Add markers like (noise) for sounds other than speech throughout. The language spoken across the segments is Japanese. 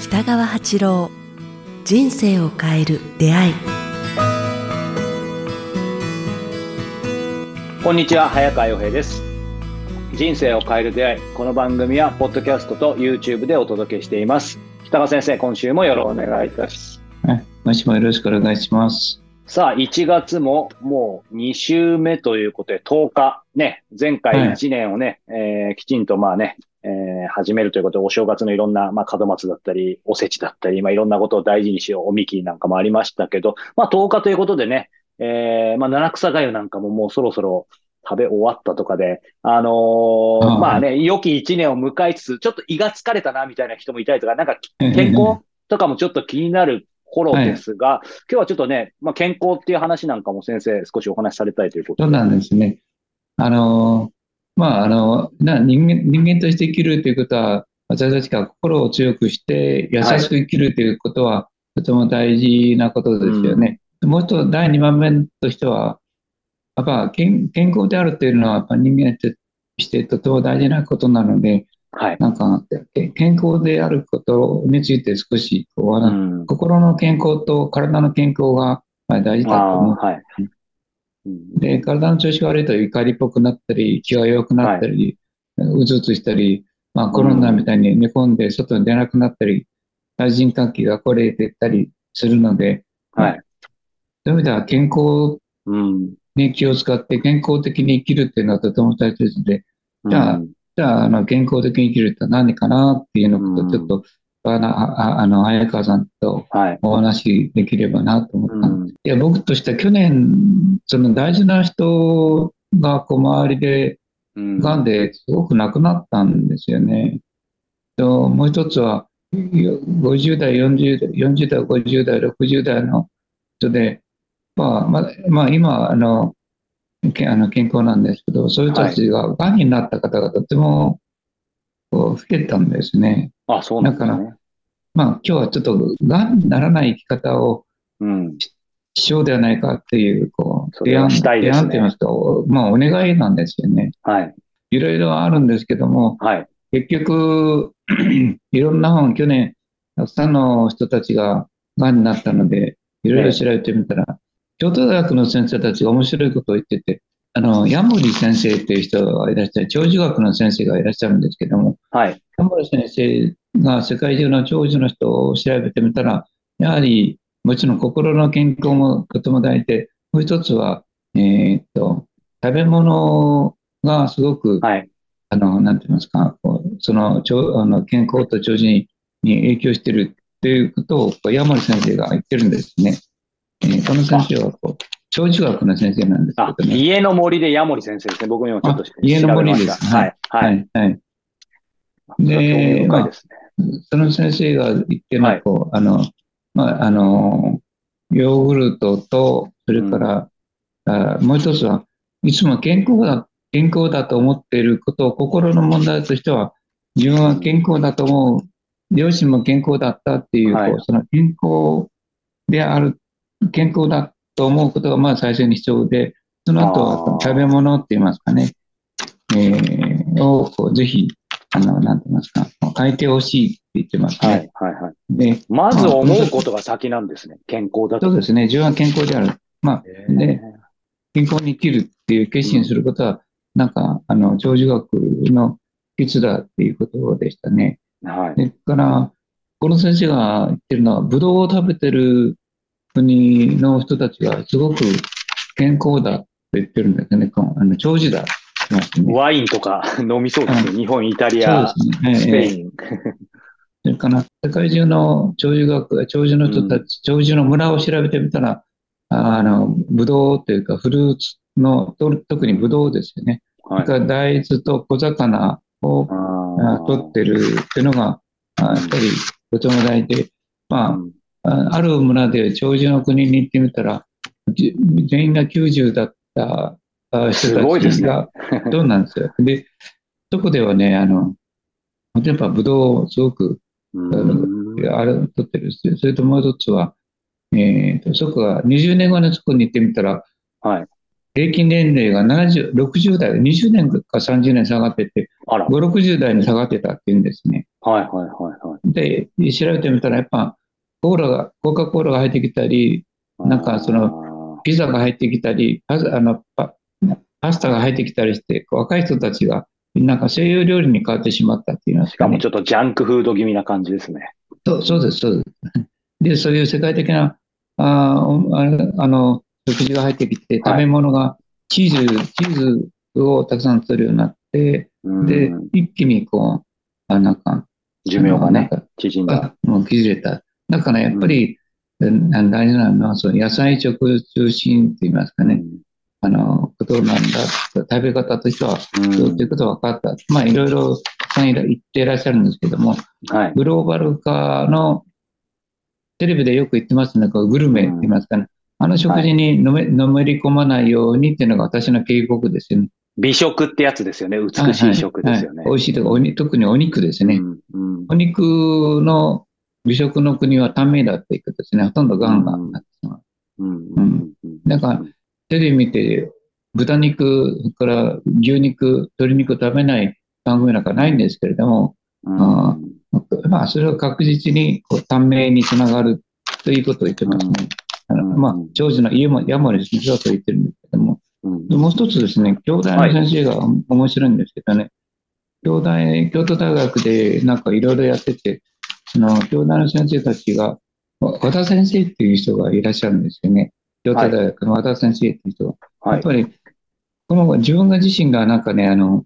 北川八郎人生を変える出会い。こんにちは早川洋平です。人生を変える出会い。この番組はポッドキャストと YouTube でお届けしています。北川先生今週もよろしくお願いいたします。はい、もしもよろしくお願いします。さあ1月ももう2週目ということで10日ね前回1年をね、えーきちんとまあねえー始めるということで、お正月のいろんな、まあ、門松だったり、おせちだったり、まあ、いろんなことを大事にしよう、おみきなんかもありましたけど、まあ、10日ということでね、えー、まあ、七草がゆなんかももうそろそろ食べ終わったとかで、あのーまあね、良き一年を迎えつつ、ちょっと胃が疲れたな、みたいな人もいたりとか、なんか健康とかもちょっと気になる頃ですが、今日はちょっとね、まあ、健康っていう話なんかも先生少しお話しされたいということそうなんですね。あの、まあ、あの、な人間、人間として生きるということは、私たちが心を強くして優しく生きるということは、とても大事なことですよね。もう一つ、第二番目としては、やっぱ健健康であるというのは、やっぱ人間としてとても大事なことなので、はい。なんか、け健康であることについて少しこう、ん。心の健康と体の健康がまあ大事だと思うはい。うんで、体の調子が悪いと怒りっぽくなったり、気が弱くなったり、うずうつしたり、まあコロナみたいに寝込んで外に出なくなったり、対人関係がこれていったりするので、はい。そういう意味では健康うん。に気を使って健康的に生きるっていうのはとても大切で、じゃあうんじゃあ、あの、健康的に生きるって何かなっていうのをちょっと、あの、ああの、早川さんとはい。お話しできればなと思ったんですうんいや、僕としては去年、その大事な人がこう周りでうん癌ですごく亡くなったんですよね。ともう一つは、よ50代、40代、40代、50代、60代の人で、まあ、まあ、まあ、今、あの、けあの健康なんですけど、そういう人たちが癌になった方がとてもこう増えたんですね。あ、そうなんですだね。まあ、今日はちょっと癌にならない生き方をうん。しようではないかっていう、こう、それはしたいですね提案って言いますか、まあ、お願いなんですよね。はい。いろいろあるんですけども、はい。結局、(clears throat) いろんな本、去年、たくさんの人たちが癌になったので、いろいろ調べてみたら、京都大学の先生たちが面白いことを言ってて、あの、ヤモリ先生っていう人がいらっしゃる、長寿学の先生がいらっしゃるんですけども、はい。ヤモリ先生が世界中の長寿の人を調べてみたら、やはり、もちろん心の健康もとても大事で、もう一つは、えーっと、食べ物がすごく、はい。あの、なんて言いますか、こうその、あの健康と長寿にに影響しているっていうことを、こう山森先生が言ってるんですね。えーこの先生は、こう、長寿学の先生なんですあ、けどね。家の森でヤモリ先生ですね。僕も今ちょっとあ家の森ですはい。は。はいい、はい。ですね。その先生が言ってるのこう、あの、まあ、あの、ヨーグルトと、それから、あもう一つは、いつも健康だ、健康だと思っていることを、心の問題としては、自分は健康だと思う、両親も健康だったっていう、はいこうその健康である、健康だと思うことがまあ最初に必要で、その後食べ物って言いますかね、えーをこうぜひ、あの、なんて言いますか、変えてほしいって言ってますね。はい。はい。はい。で、まず思うことが先なんですね。健康だと。そうですね、自分は健康である。まあ、で、健康に生きるっていう決心することは、なんか、あの、長寿学の必だっていうことでしたね。はい。それから、この先生が言ってるのは、ブドウを食べてる国の人たちがすごく健康だって言ってるんですよね。あの長寿だね。ワインとか (laughs) 飲みそうですよ。日本、イタリア、ね。スペイン。それから、世界中の長寿学、長寿の人たち、長寿の村を調べてみたら、あの、ブドウというか、フルーツの、と特にブドウですよね。はいそれから大豆と小魚を取ってるっていうのが、あやっぱりとても大事で、まうんあ、る村で長寿の国に行ってみたら、じ全員が90だったあ人たちが、そ (laughs) うなんですよ。で、そこではね、あの、例えばブドウをすごくうんあれ取ってる。それそれともう一つは、えーと、そこが20年後にそこに行ってみたら、はい。平均年齢が70、60代、20年か30年下がってて、あら。5、60代に下がってたっていうんですね。はいはいはいはい。で、調べてみたら、やっぱ、コーラが、コカ・コーラが入ってきたり、なんかその、ピザが入ってきたり、パスあのパパスタが入ってきたりして、若い人たちが、なんか西洋料理に変わってしまったっていうのしかもちょっとジャンクフード気味な感じですね。そうそうです、そうです。で、そういう世界的な、あーあの食事が入ってきて、食べ物が、チーズ、チーズをたくさん取るようになって、うんで、一気にこう、あなんか、寿命がね、縮んだ。あもう崩れた。だからやっぱり、うん大事なのは、その野菜食中心って言いますかね、あの、ことなんだ、食べ方としては、うんそうっていうことが分かった。まあ、いろいろたくさんいら言っていらっしゃるんですけども、はい。グローバル化の、テレビでよく言ってますね、グルメって言いますかね。あの食事にのめ、のめり込まないようにっていうのが私の警告ですよね。美食ってやつですよね。美しい食ですよねはいはい美。味しいとかおに、特にお肉ですね。うんうんお肉の美食の国は短命だっていうことですね。ほとんどガンガンなってしまう。うん。うん。うん。だからテレビ見て、豚肉それから牛肉、鶏肉食べない番組なんかないんですけれども、うん。あまあ、それは確実にこう短命につながるということを言ってますね。あのうん。まあ、長寿の家も山も実はと言ってるんですけども、うん。でもう一つですね、京大の先生が面白いんですけどね、京大、京都大学でなんかいろいろやってて、その京大の先生たちが、わ和田先生っていう人がいらっしゃるんですよね。京都大学の和田先生っていう人が。はい。やっぱり、この自分が自身がなんかね、あの、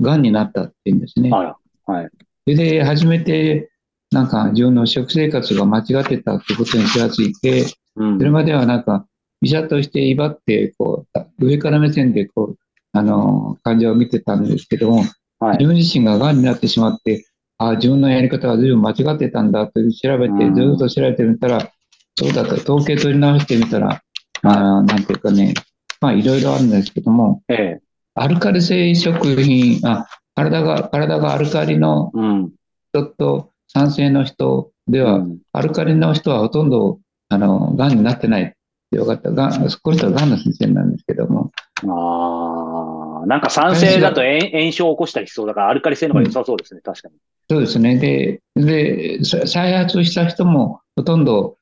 癌になったっていうんですね。はい。それで、初めて、なんか自分の食生活が間違ってたってことに気がついて、うんそれまではなんか、医者として威張って、こう、上から目線で、こう、あの、患者を見てたんですけども、はい自分自身が癌になってしまって、あ自分のやり方は随分間違ってたんだという調べて、うんずっと調べてみたら、そうだと、統計取り直してみたら、まあ、なんていうかね、まあ、いろいろあるんですけども、ええ。アルカリ性食品、あ、体が、体がアルカリのうん。人と酸性の人では、うんアルカリの人はほとんど、あの、癌になってないってよかった。がん、この人は癌の先生なんですけども、ああ、なんか酸性だと炎炎症を起こしたりしそうだから、アルカリ性の方が良さそうですね、確かに。そうですね。で、で、さ再発した人もほとんど、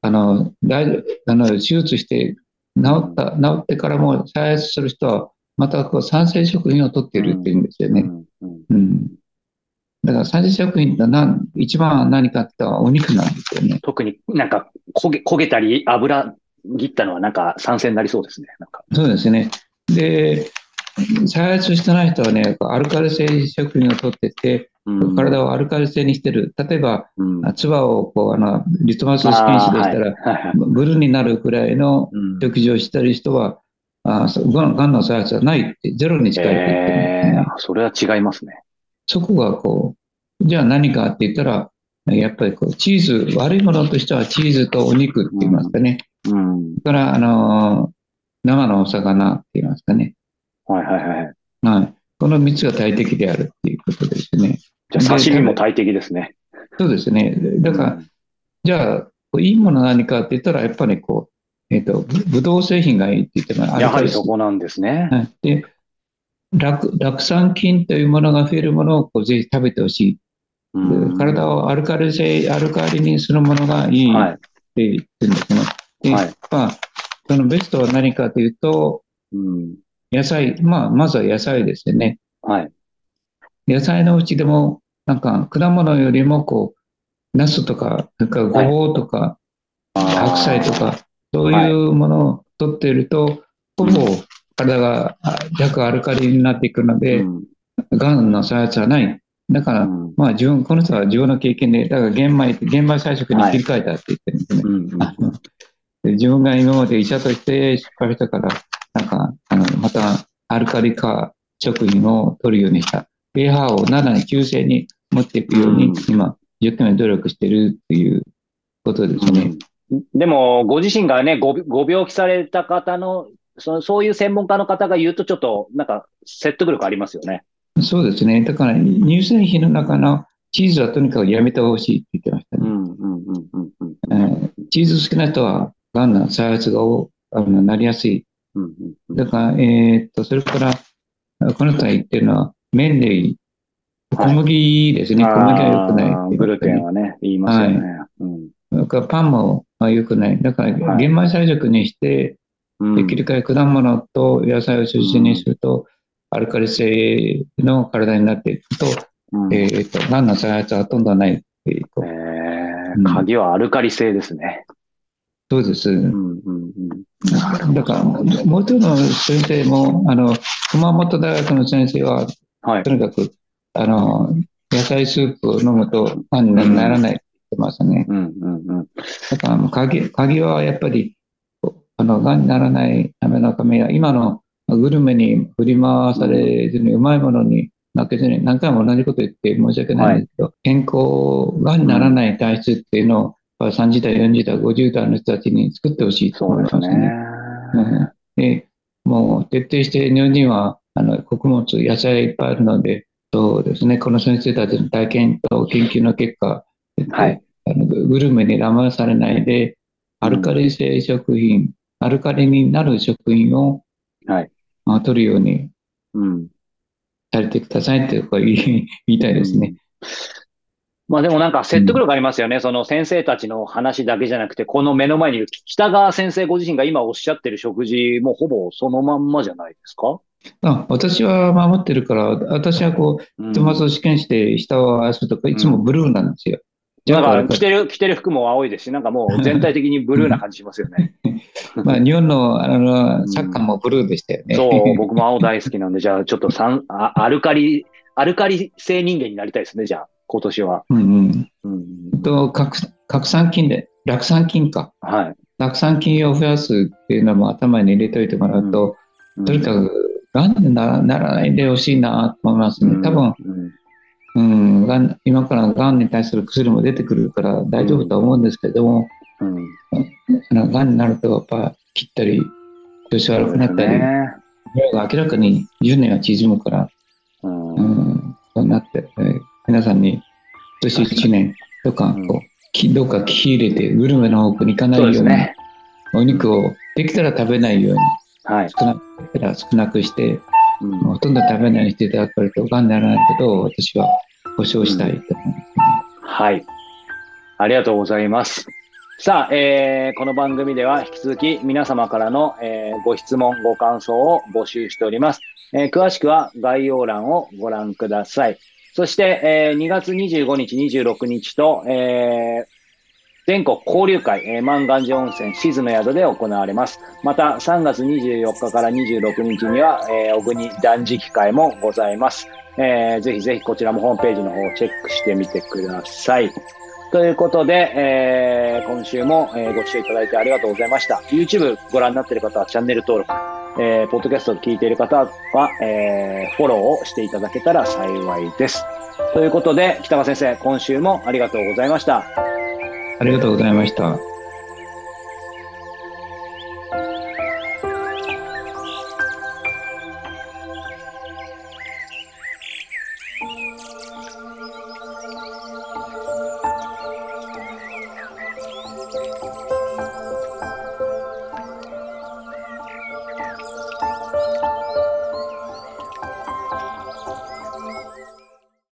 あの、大あの手術して治った、治ってからも再発する人は、またこう酸性食品を取っているっていうんですよね。うんうんうん。だから酸性食品って何一番何かって言ったらお肉なんですよね。特になんか焦げ焦げたり油切ったのはなんか酸性になりそうですね。なんかそうですね。で、再発してない人はね、アルカリ性食品を取ってて、うん体をアルカリ性にしてる。例えば、うん唾をこう、あの、リトマス試験紙でしたら、はいブルーになるくらいのうん食事をしてる人は、うがんがんの再発はないって、ゼロに近いって言ってるんですえね。ーそれは違いますね。そこがこう、じゃあ何かって言ったら、やっぱりこう、チーズ、悪いものとしてはチーズとお肉って言いますかね。うん。それから、あのー生のお魚って言いますかね。はいはいはい。はい。この3つが大敵であるっていうことですね。じゃあ刺身も大敵ですね。そうですね。だから、じゃあ、いいもの何かって言ったら、やっぱりこう、えっ、と、ぶぶどう製品がいいって言ってもやはりそこなんですね。はいで、酪酪酸菌というものが増えるものをこうぜひ食べてほしい。うん体をアルカリ性、アルカリにするものがいいっはい。て言ってるんですね。で、はいまあ、そのベストは何かというと、うん。野菜、まあ、まずは野菜ですよね。はい。野菜のうちでも、なんか果物よりもこう、ナスとか、それからごぼうとか、白菜とか、そういうものを取っていると、ほぼ体があ弱アルカリになっていくので、うんがんの再発はない。だから、うんまあ自分、この人は自分の経験で、だから玄米、玄米菜食に切り替えたって言ってるんですね。うんあの (laughs) で自分が今まで医者として失敗したから、なんか、あの、またアルカリ化食品を取るようにした。pH を7に急性に持っていくようにうん、今、一生懸命努力してるっていうことですね。うんでも、ご自身がね、ごご病気された方の、そそういう専門家の方が言うと、ちょっと、なんか、説得力ありますよね。そうですね。だから、乳製品の中のチーズはとにかくやめてほしいって言ってましたね。チーズ好きな人は、がんの再発がおあのなりやすい。だから、えーっと、それから、この人が言ってるのは、麺類、小はい麦ですね。小麦は良くないあーグルテンはね、言いますよね。うんそれからパンも良くない。だから、はい。玄米菜食にして、うん。できる限り果物と野菜を中心にすると、アルカリ性の体になっていくと、うん。えーっと、がんの再発はほとんどないっていうこと。えうん。ー鍵はアルカリ性ですね。そうです。うんうんうん。だから、もう一人の先生も、あの、熊本大学の先生は、はいと。にかく、あの、野菜スープを飲むと、がんにならないって言ってますね。うんうんうん。だから、鍵、鍵はやっぱり、あの、がんにならないためのためには、今のグルメに振り回されずに、うまいものに負けずに、何回も同じこと言って申し訳ないんですけど、健康、がんにならない体質っていうのを、30代、40代、50代の人たちに作ってほしいとそうで思いますすね。ね。うんで、もう徹底して日本人はあの穀物、野菜いっぱいあるので、そうですね、この先生たちの体験と研究の結果、えっとはいあのググルメに騙されないで、アルカリ性食品、アルカリになる食品を、はいまあ、取るようにうん。されてくださいってこう言い (laughs) 言いたいですね。まあでもなんか説得力ありますよね。その先生たちの話だけじゃなくて、この目の前にいる北川先生ご自身が今おっしゃってる食事もほぼそのまんまじゃないですか？あ私は守ってるから、私はこう、うんトマトを試験して下を合わせるとか、いつもブルーなんですよ。じゃあなんか着てる、着てる服も青いですし、なんかもう全体的にブルーな感じしますよね。(laughs) まあ、日本のあのサッカーもブルーでしたよね。そう、僕も青大好きなんで、じゃあちょっと三あアルカリ、アルカリ性人間になりたいですね、じゃあ、今年は。うんうん。うん、と、核核酸菌で、酪酸菌か。はい。酪酸菌を増やすっていうのも頭に入れといてもらうと、うんとにかく、がんにならないでほしいなと思いますね。多分、うん。うん、がん今からがんに対する薬も出てくるから大丈夫とは思うんですけども、うん。がんになるとやっぱ切ったり、調子悪くなったり、ね明らかに10年は縮むから、うんうん、そうなって、えー皆さんに今年1年とかうんこう、きどうか気入れてグルメの方向に行かないように、ね。お肉をできたら食べないようにはい。少なくしたら少なくして、うんほとんど食べないようにしていただくとがんにならないことを私は保証したいと思います、ねはい。ありがとうございます。さあ、えーこの番組では引き続き皆様からの、えーご質問、ご感想を募集しております。えー詳しくは概要欄をご覧ください。そして、えー2月25日、26日と、えー全国交流会、えー、万願寺温泉静の宿で行われます。また、3月24日から26日には、えー小国断食会もございます。えーぜひぜひこちらもホームページの方をチェックしてみてください。ということで、えー今週も、えーご視聴いただいてありがとうございました。YouTube ご覧になっている方はチャンネル登録、えー、ポッドキャストを聞いている方は、えーフォローをしていただけたら幸いです。ということで、北川先生、今週もありがとうございました。ありがとうございました。